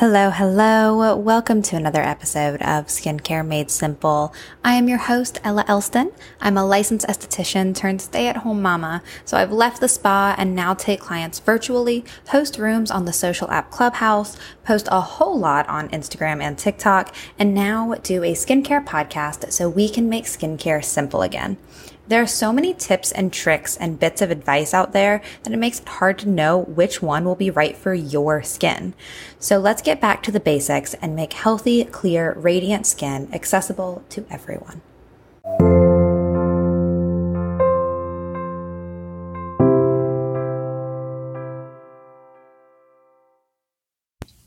Hello, hello. Welcome to another episode of Skincare Made Simple. I am your host, Ella Elston. I'm a licensed esthetician turned stay at home mama. So I've left the spa and now take clients virtually, host rooms on the social app Clubhouse, post a whole lot on Instagram and TikTok, and now do a skincare podcast so we can make skincare simple again. There are so many tips and tricks and bits of advice out there that it makes it hard to know which one will be right for your skin. So let's get back to the basics and make healthy, clear, radiant skin accessible to everyone.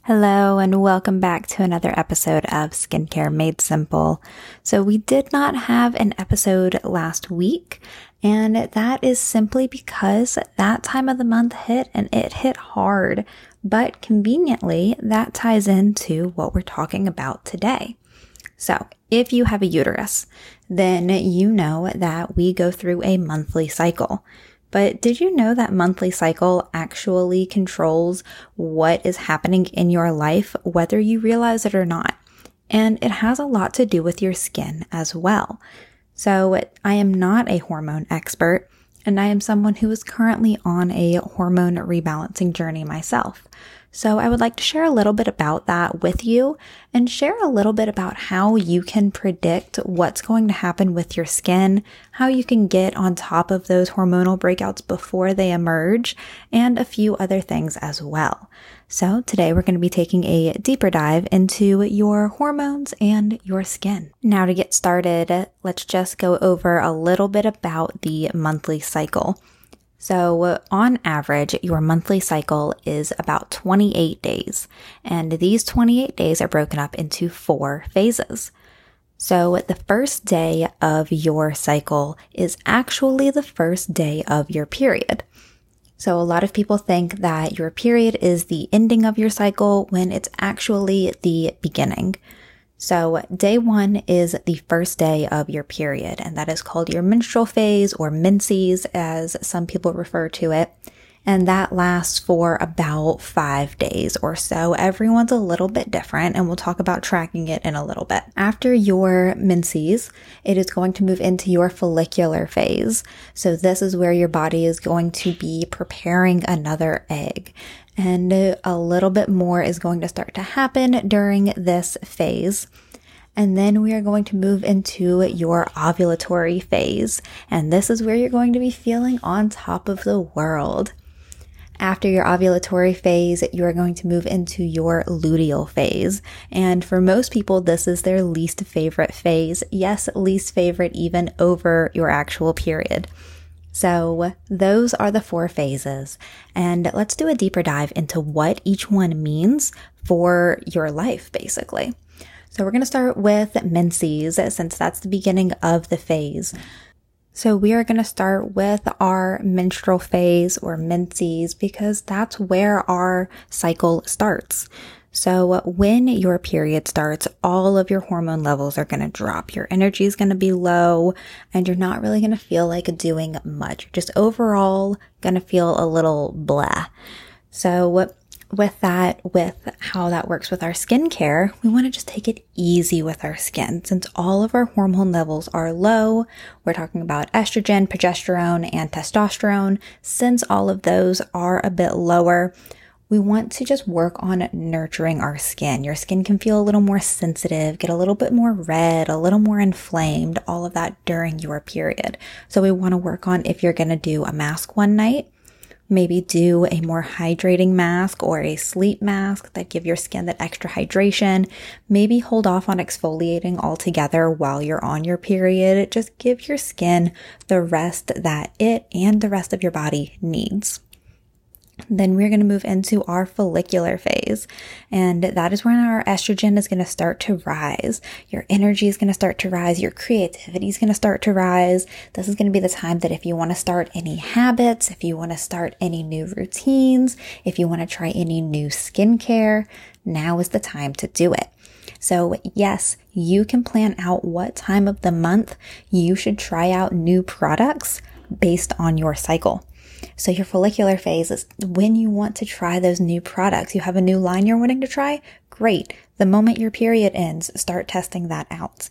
Hello and welcome back to another episode of Skincare Made Simple. So we did not have an episode last week and that is simply because that time of the month hit and it hit hard. But conveniently, that ties into what we're talking about today. So if you have a uterus, then you know that we go through a monthly cycle. But did you know that monthly cycle actually controls what is happening in your life, whether you realize it or not? And it has a lot to do with your skin as well. So I am not a hormone expert and I am someone who is currently on a hormone rebalancing journey myself. So I would like to share a little bit about that with you and share a little bit about how you can predict what's going to happen with your skin, how you can get on top of those hormonal breakouts before they emerge, and a few other things as well. So today we're going to be taking a deeper dive into your hormones and your skin. Now to get started, let's just go over a little bit about the monthly cycle. So, on average, your monthly cycle is about 28 days, and these 28 days are broken up into four phases. So, the first day of your cycle is actually the first day of your period. So, a lot of people think that your period is the ending of your cycle when it's actually the beginning. So day one is the first day of your period, and that is called your menstrual phase or menses as some people refer to it. And that lasts for about five days or so. Everyone's a little bit different, and we'll talk about tracking it in a little bit. After your menses, it is going to move into your follicular phase. So this is where your body is going to be preparing another egg and a little bit more is going to start to happen during this phase. And then we are going to move into your ovulatory phase. And this is where you're going to be feeling on top of the world. After your ovulatory phase, you are going to move into your luteal phase. And for most people, this is their least favorite phase. Yes, least favorite even over your actual period. So those are the four phases. And let's do a deeper dive into what each one means for your life, basically. So we're going to start with menses since that's the beginning of the phase. So we are going to start with our menstrual phase or menses because that's where our cycle starts. So when your period starts, all of your hormone levels are going to drop. Your energy is going to be low and you're not really going to feel like doing much. You're just overall going to feel a little blah. So with that, with how that works with our skincare, we want to just take it easy with our skin. Since all of our hormone levels are low, we're talking about estrogen, progesterone, and testosterone. Since all of those are a bit lower, we want to just work on nurturing our skin. Your skin can feel a little more sensitive, get a little bit more red, a little more inflamed, all of that during your period. So we want to work on if you're going to do a mask one night, maybe do a more hydrating mask or a sleep mask that give your skin that extra hydration. Maybe hold off on exfoliating altogether while you're on your period. Just give your skin the rest that it and the rest of your body needs. Then we're going to move into our follicular phase. And that is when our estrogen is going to start to rise. Your energy is going to start to rise. Your creativity is going to start to rise. This is going to be the time that if you want to start any habits, if you want to start any new routines, if you want to try any new skincare, now is the time to do it. So yes, you can plan out what time of the month you should try out new products based on your cycle. So your follicular phase is when you want to try those new products. You have a new line you're wanting to try? Great. The moment your period ends, start testing that out.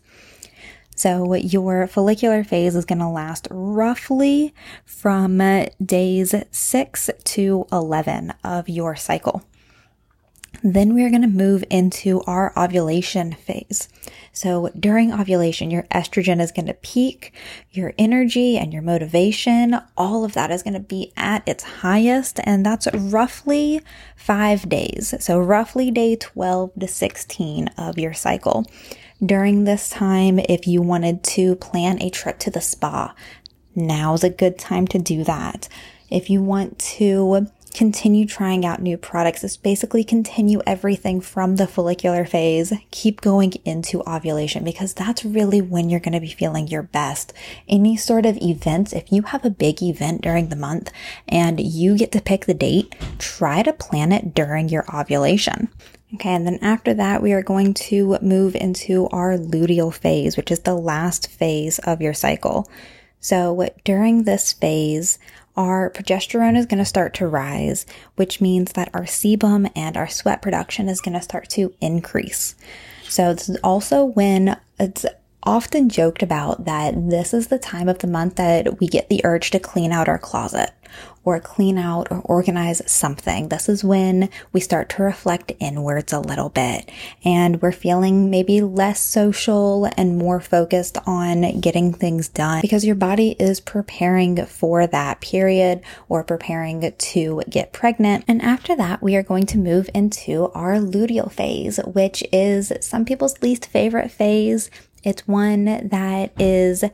So your follicular phase is going to last roughly from uh, days 6 to 11 of your cycle. Then we are going to move into our ovulation phase. So during ovulation, your estrogen is going to peak, your energy and your motivation, all of that is going to be at its highest. And that's roughly five days. So roughly day 12 to 16 of your cycle. During this time, if you wanted to plan a trip to the spa, now's a good time to do that. If you want to continue trying out new products. It's basically continue everything from the follicular phase, keep going into ovulation because that's really when you're going to be feeling your best. Any sort of events, if you have a big event during the month and you get to pick the date, try to plan it during your ovulation. Okay, and then after that, we are going to move into our luteal phase, which is the last phase of your cycle. So during this phase, our progesterone is going to start to rise, which means that our sebum and our sweat production is going to start to increase. So this is also when it's often joked about that this is the time of the month that we get the urge to clean out our closet or clean out or organize something. This is when we start to reflect inwards a little bit and we're feeling maybe less social and more focused on getting things done because your body is preparing for that period or preparing to get pregnant. And after that, we are going to move into our luteal phase, which is some people's least favorite phase. It's one that is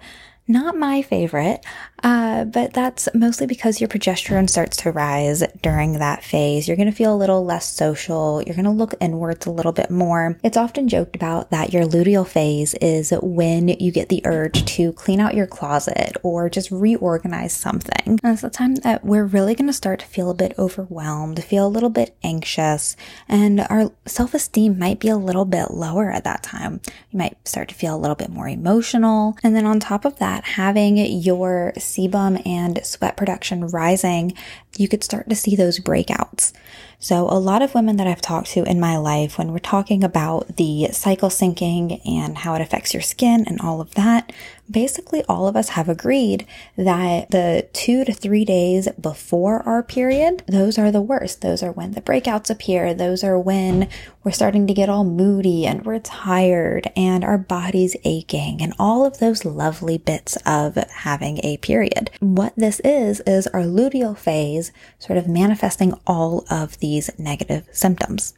not my favorite, uh, but that's mostly because your progesterone starts to rise during that phase. You're going to feel a little less social. You're going to look inwards a little bit more. It's often joked about that your luteal phase is when you get the urge to clean out your closet or just reorganize something. And it's the time that we're really going to start to feel a bit overwhelmed, feel a little bit anxious, and our self esteem might be a little bit lower at that time. You might start to feel a little bit more emotional. And then on top of that, having your sebum and sweat production rising, you could start to see those breakouts. So a lot of women that I've talked to in my life, when we're talking about the cycle syncing and how it affects your skin and all of that, basically all of us have agreed that the two to three days before our period, those are the worst. Those are when the breakouts appear. Those are when we're starting to get all moody and we're tired and our body's aching and all of those lovely bits of having a period. What this is, is our luteal phase sort of manifesting all of these negative symptoms.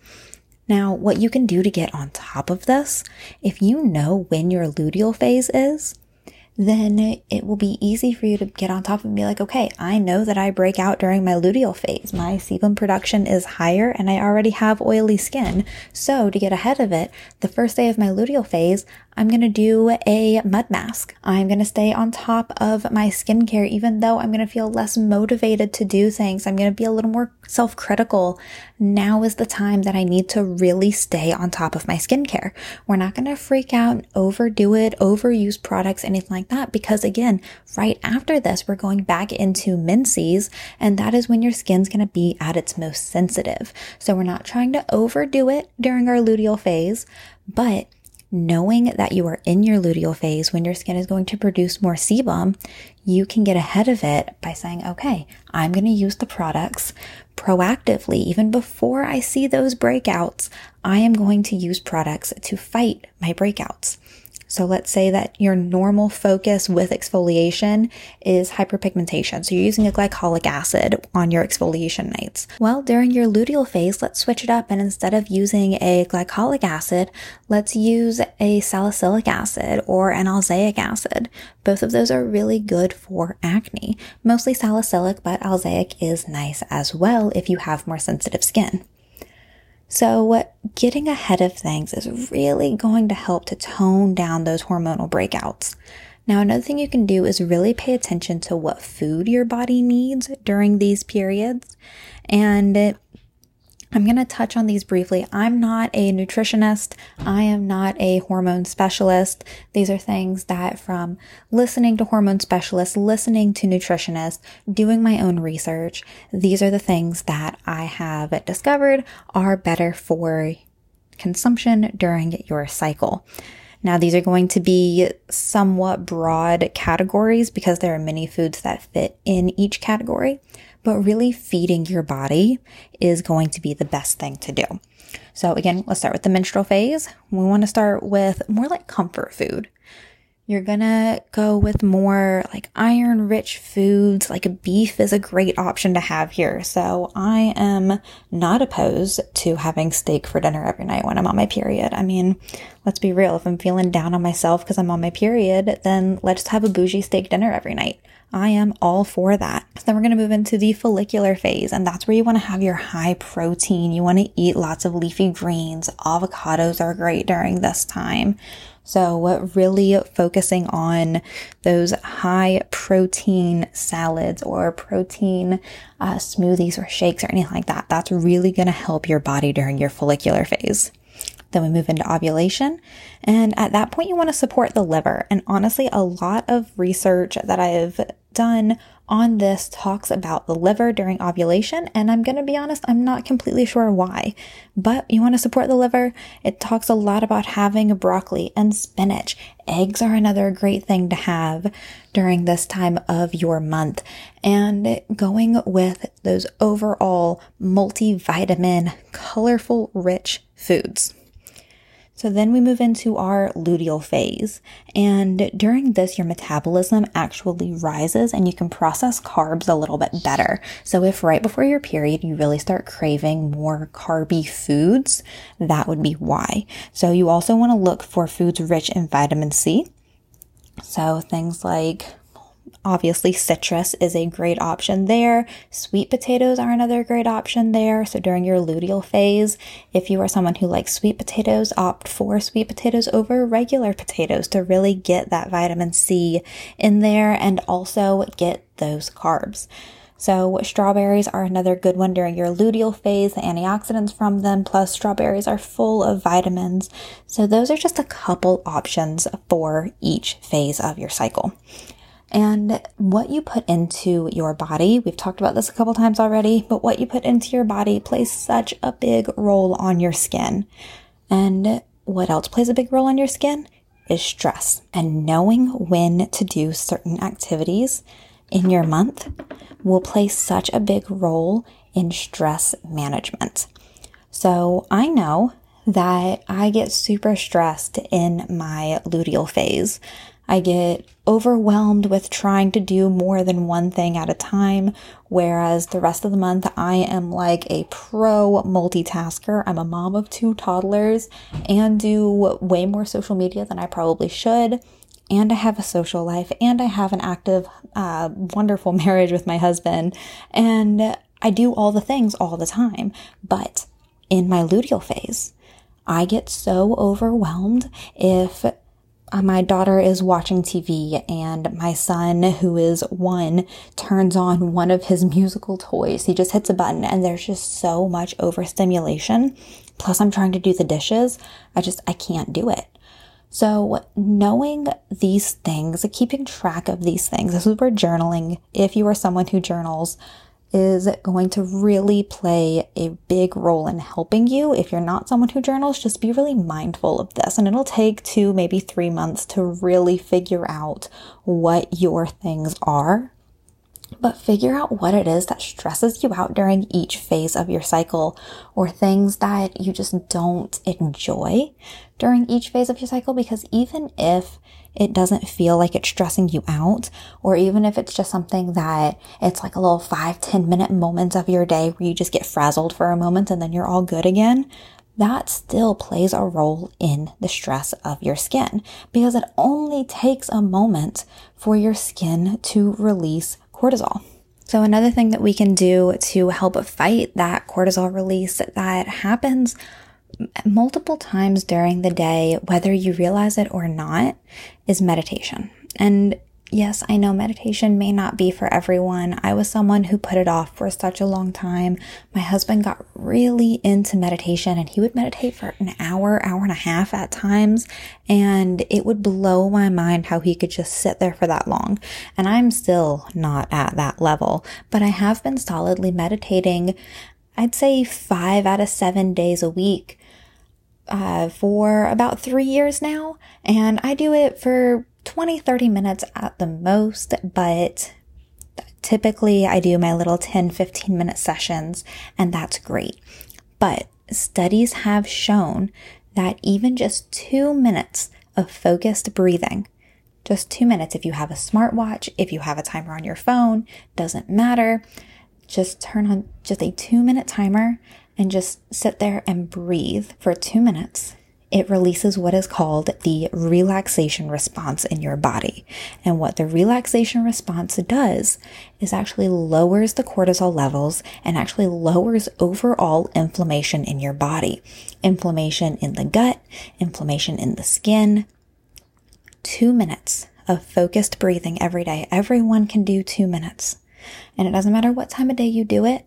Now, what you can do to get on top of this, if you know when your luteal phase is, then it will be easy for you to get on top and be like, okay, I know that I break out during my luteal phase. My sebum production is higher and I already have oily skin. So to get ahead of it, the first day of my luteal phase, I'm going to do a mud mask. I'm going to stay on top of my skincare, even though I'm going to feel less motivated to do things. I'm going to be a little more self critical. Now is the time that I need to really stay on top of my skincare. We're not going to freak out and overdo it, overuse products, anything like that, because again, right after this, we're going back into menses, and that is when your skin's going to be at its most sensitive. So we're not trying to overdo it during our luteal phase, but knowing that you are in your luteal phase when your skin is going to produce more sebum, you can get ahead of it by saying, okay, I'm going to use the products proactively. Even before I see those breakouts, I am going to use products to fight my breakouts. So let's say that your normal focus with exfoliation is hyperpigmentation. So you're using a glycolic acid on your exfoliation nights. Well, during your luteal phase, let's switch it up. And instead of using a glycolic acid, let's use a salicylic acid or an azelaic acid. Both of those are really good for acne. Mostly salicylic, but azelaic is nice as well if you have more sensitive skin. So getting ahead of things is really going to help to tone down those hormonal breakouts. Now, another thing you can do is really pay attention to what food your body needs during these periods. And I'm going to touch on these briefly. I'm not a nutritionist. I am not a hormone specialist. These are things that from listening to hormone specialists, listening to nutritionists, doing my own research, these are the things that I have discovered are better for consumption during your cycle. Now, these are going to be somewhat broad categories because there are many foods that fit in each category but really feeding your body is going to be the best thing to do. So again, let's start with the menstrual phase. We want to start with more like comfort food. You're gonna go with more like iron rich foods, like beef is a great option to have here. So I am not opposed to having steak for dinner every night when I'm on my period. I mean, let's be real. If I'm feeling down on myself because I'm on my period, then let's have a bougie steak dinner every night. I am all for that. So then we're going to move into the follicular phase, and that's where you want to have your high protein. You want to eat lots of leafy greens. Avocados are great during this time. So really focusing on those high protein salads or protein uh, smoothies or shakes or anything like that. That's really going to help your body during your follicular phase. Then we move into ovulation. And at that point, you want to support the liver. And honestly, a lot of research that I've done on this talks about the liver during ovulation. And I'm going to be honest, I'm not completely sure why, but you want to support the liver. It talks a lot about having broccoli and spinach. Eggs are another great thing to have during this time of your month and going with those overall multivitamin, colorful, rich foods. So then we move into our luteal phase. And during this, your metabolism actually rises and you can process carbs a little bit better. So if right before your period, you really start craving more carby foods, that would be why. So you also want to look for foods rich in vitamin C. So things like Obviously, citrus is a great option there. Sweet potatoes are another great option there. So during your luteal phase, if you are someone who likes sweet potatoes, opt for sweet potatoes over regular potatoes to really get that vitamin C in there and also get those carbs. So strawberries are another good one during your luteal phase. The antioxidants from them, plus strawberries are full of vitamins. So those are just a couple options for each phase of your cycle. And what you put into your body, we've talked about this a couple times already, but what you put into your body plays such a big role on your skin. And what else plays a big role on your skin is stress. And knowing when to do certain activities in your month will play such a big role in stress management. So I know that I get super stressed in my luteal phase. I get overwhelmed with trying to do more than one thing at a time, whereas the rest of the month I am like a pro multitasker. I'm a mom of two toddlers and do way more social media than I probably should. And I have a social life and I have an active, uh, wonderful marriage with my husband. And I do all the things all the time. But in my luteal phase, I get so overwhelmed if Uh, my daughter is watching TV and my son, who is one, turns on one of his musical toys. He just hits a button and there's just so much overstimulation. Plus, I'm trying to do the dishes. I just, I can't do it. So, knowing these things, keeping track of these things, this is where journaling, if you are someone who journals, is going to really play a big role in helping you. If you're not someone who journals, just be really mindful of this. And it'll take two, maybe three months to really figure out what your things are. But figure out what it is that stresses you out during each phase of your cycle or things that you just don't enjoy during each phase of your cycle. Because even if it doesn't feel like it's stressing you out, or even if it's just something that it's like a little five, 10 minute moments of your day where you just get frazzled for a moment and then you're all good again, that still plays a role in the stress of your skin because it only takes a moment for your skin to release cortisol. So another thing that we can do to help fight that cortisol release that happens multiple times during the day, whether you realize it or not, is meditation. And yes, I know meditation may not be for everyone. I was someone who put it off for such a long time. My husband got really into meditation and he would meditate for an hour, hour and a half at times. And it would blow my mind how he could just sit there for that long. And I'm still not at that level, but I have been solidly meditating, I'd say five out of seven days a week. Uh, for about three years now, and I do it for 20, 30 minutes at the most, but typically I do my little 10, 15 minute sessions, and that's great. But studies have shown that even just two minutes of focused breathing, just two minutes, if you have a smartwatch, if you have a timer on your phone, doesn't matter. Just turn on just a two minute timer and just sit there and breathe for two minutes it releases what is called the relaxation response in your body. And what the relaxation response does is actually lowers the cortisol levels and actually lowers overall inflammation in your body. Inflammation in the gut, inflammation in the skin. Two minutes of focused breathing every day. Everyone can do two minutes. And it doesn't matter what time of day you do it.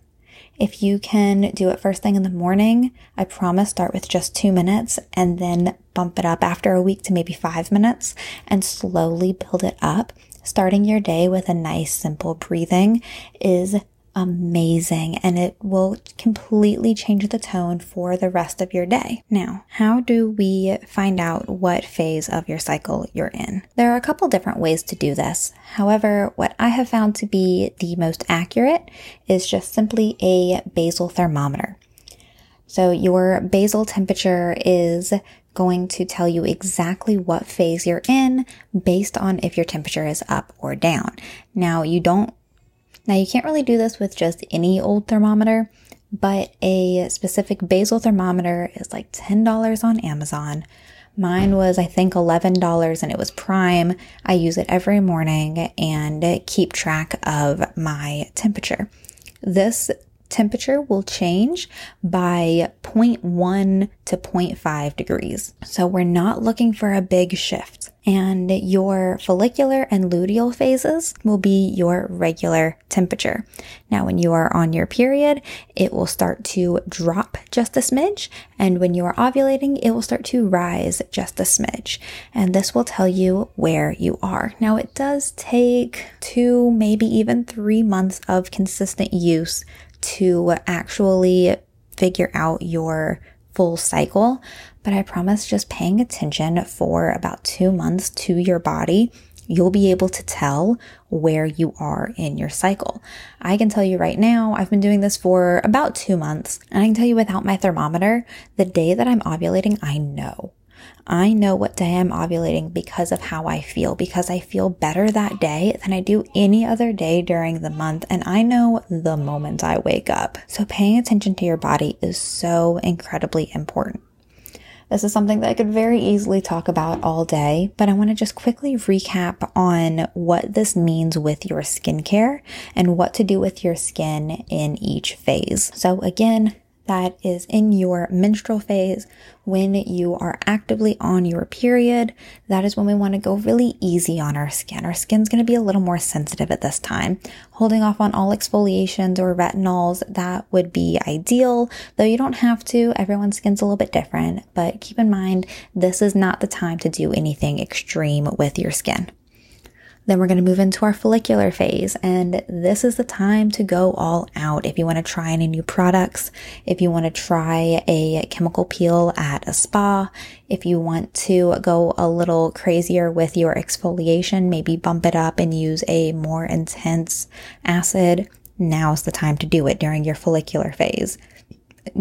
If you can do it first thing in the morning, I promise start with just two minutes and then bump it up after a week to maybe five minutes and slowly build it up. Starting your day with a nice simple breathing is amazing and it will completely change the tone for the rest of your day. Now, how do we find out what phase of your cycle you're in? There are a couple different ways to do this. However, what I have found to be the most accurate is just simply a basal thermometer. So your basal temperature is going to tell you exactly what phase you're in based on if your temperature is up or down. Now, you don't now you can't really do this with just any old thermometer, but a specific basal thermometer is like $10 on Amazon. Mine was, I think, $11 and it was prime. I use it every morning and keep track of my temperature. This temperature will change by 0.1 to 0.5 degrees. So we're not looking for a big shift. And your follicular and luteal phases will be your regular temperature. Now, when you are on your period, it will start to drop just a smidge. And when you are ovulating, it will start to rise just a smidge. And this will tell you where you are. Now, it does take two, maybe even three months of consistent use to actually figure out your full cycle. But I promise just paying attention for about two months to your body, you'll be able to tell where you are in your cycle. I can tell you right now, I've been doing this for about two months, and I can tell you without my thermometer, the day that I'm ovulating, I know. I know what day I'm ovulating because of how I feel, because I feel better that day than I do any other day during the month. And I know the moment I wake up. So paying attention to your body is so incredibly important. This is something that I could very easily talk about all day, but I want to just quickly recap on what this means with your skincare and what to do with your skin in each phase. So again, that is in your menstrual phase when you are actively on your period. That is when we want to go really easy on our skin. Our skin's going to be a little more sensitive at this time. Holding off on all exfoliations or retinols, that would be ideal, though you don't have to. Everyone's skin's a little bit different, but keep in mind, this is not the time to do anything extreme with your skin. Then we're going to move into our follicular phase. And this is the time to go all out. If you want to try any new products, if you want to try a chemical peel at a spa, if you want to go a little crazier with your exfoliation, maybe bump it up and use a more intense acid, now's the time to do it during your follicular phase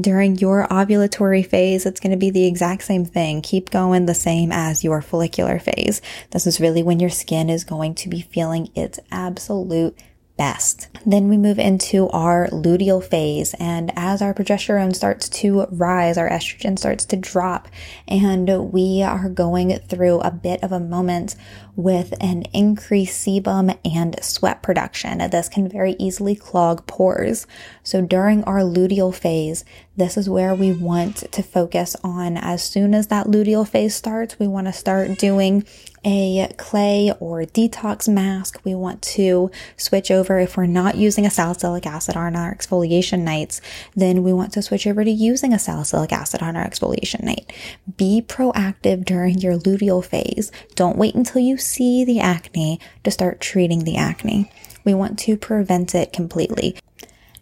during your ovulatory phase, it's going to be the exact same thing. Keep going the same as your follicular phase. This is really when your skin is going to be feeling its absolute best. Then we move into our luteal phase. And as our progesterone starts to rise, our estrogen starts to drop, and we are going through a bit of a moment with an increased sebum and sweat production. This can very easily clog pores. So during our luteal phase, This is where we want to focus on as soon as that luteal phase starts. We want to start doing a clay or detox mask. We want to switch over if we're not using a salicylic acid on our exfoliation nights, then we want to switch over to using a salicylic acid on our exfoliation night. Be proactive during your luteal phase. Don't wait until you see the acne to start treating the acne. We want to prevent it completely.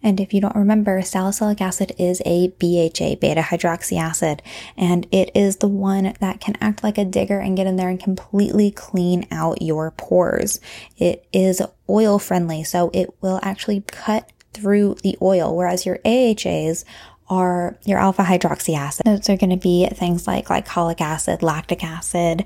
And if you don't remember, salicylic acid is a BHA, beta hydroxy acid, and it is the one that can act like a digger and get in there and completely clean out your pores. It is oil friendly, so it will actually cut through the oil, whereas your AHAs are your alpha hydroxy acid. Those are going to be things like glycolic acid, lactic acid,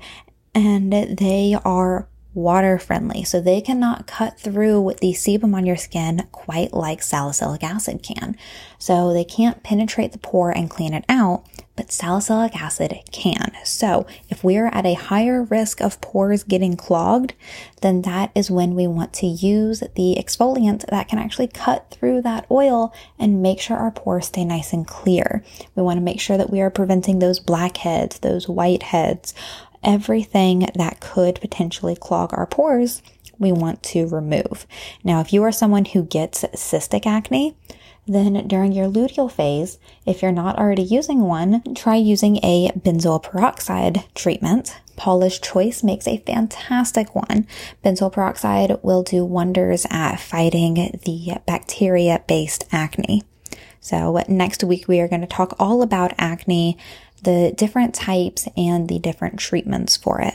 and they are water friendly, so they cannot cut through the sebum on your skin quite like salicylic acid can. So they can't penetrate the pore and clean it out, but salicylic acid can. So if we're at a higher risk of pores getting clogged, then that is when we want to use the exfoliant that can actually cut through that oil and make sure our pores stay nice and clear. We want to make sure that we are preventing those blackheads, those whiteheads, everything that could potentially clog our pores, we want to remove. Now, if you are someone who gets cystic acne, then during your luteal phase, if you're not already using one, try using a benzoyl peroxide treatment. Paula's Choice makes a fantastic one. Benzoyl peroxide will do wonders at fighting the bacteria based acne. So, next week we are going to talk all about acne the different types and the different treatments for it.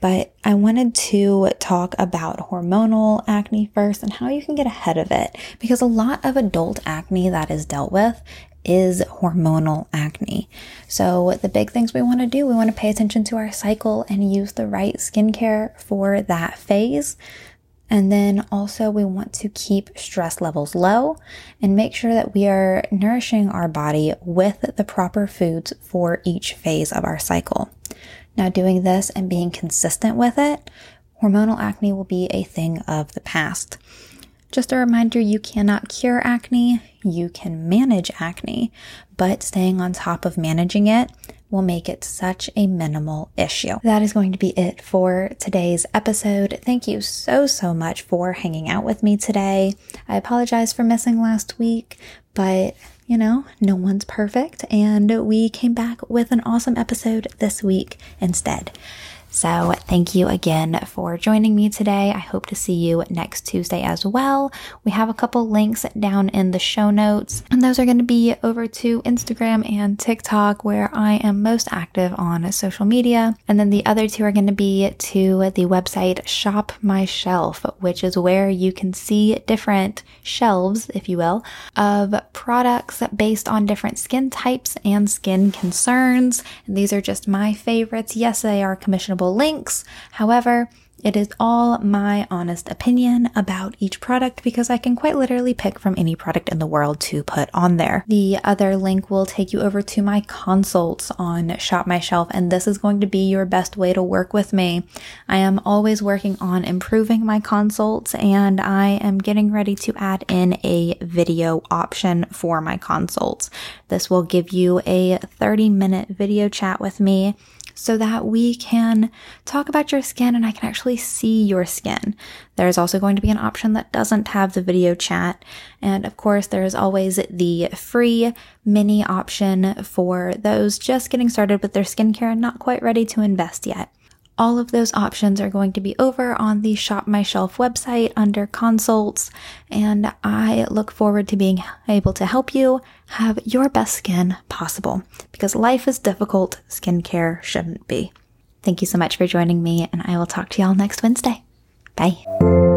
But I wanted to talk about hormonal acne first and how you can get ahead of it because a lot of adult acne that is dealt with is hormonal acne. So, the big things we want to do, we want to pay attention to our cycle and use the right skincare for that phase. And then also we want to keep stress levels low and make sure that we are nourishing our body with the proper foods for each phase of our cycle. Now doing this and being consistent with it, hormonal acne will be a thing of the past. Just a reminder, you cannot cure acne, you can manage acne, but staying on top of managing it will make it such a minimal issue. That is going to be it for today's episode. Thank you so, so much for hanging out with me today. I apologize for missing last week, but you know, no one's perfect, and we came back with an awesome episode this week instead. So thank you again for joining me today. I hope to see you next Tuesday as well. We have a couple links down in the show notes, and those are going to be over to Instagram and TikTok, where I am most active on social media. And then the other two are going to be to the website Shop My Shelf, which is where you can see different shelves, if you will, of products based on different skin types and skin concerns. And these are just my favorites. Yes, they are commissionable links. However, it is all my honest opinion about each product because I can quite literally pick from any product in the world to put on there. The other link will take you over to my consults on Shop My Shelf, and this is going to be your best way to work with me. I am always working on improving my consults, and I am getting ready to add in a video option for my consults. This will give you a 30 minute video chat with me so that we can talk about your skin and I can actually see your skin. There's also going to be an option that doesn't have the video chat. And of course, there is always the free mini option for those just getting started with their skincare and not quite ready to invest yet. All of those options are going to be over on the Shop My Shelf website under consults, and I look forward to being able to help you have your best skin possible because life is difficult, skincare shouldn't be. Thank you so much for joining me, and I will talk to y'all next Wednesday. Bye.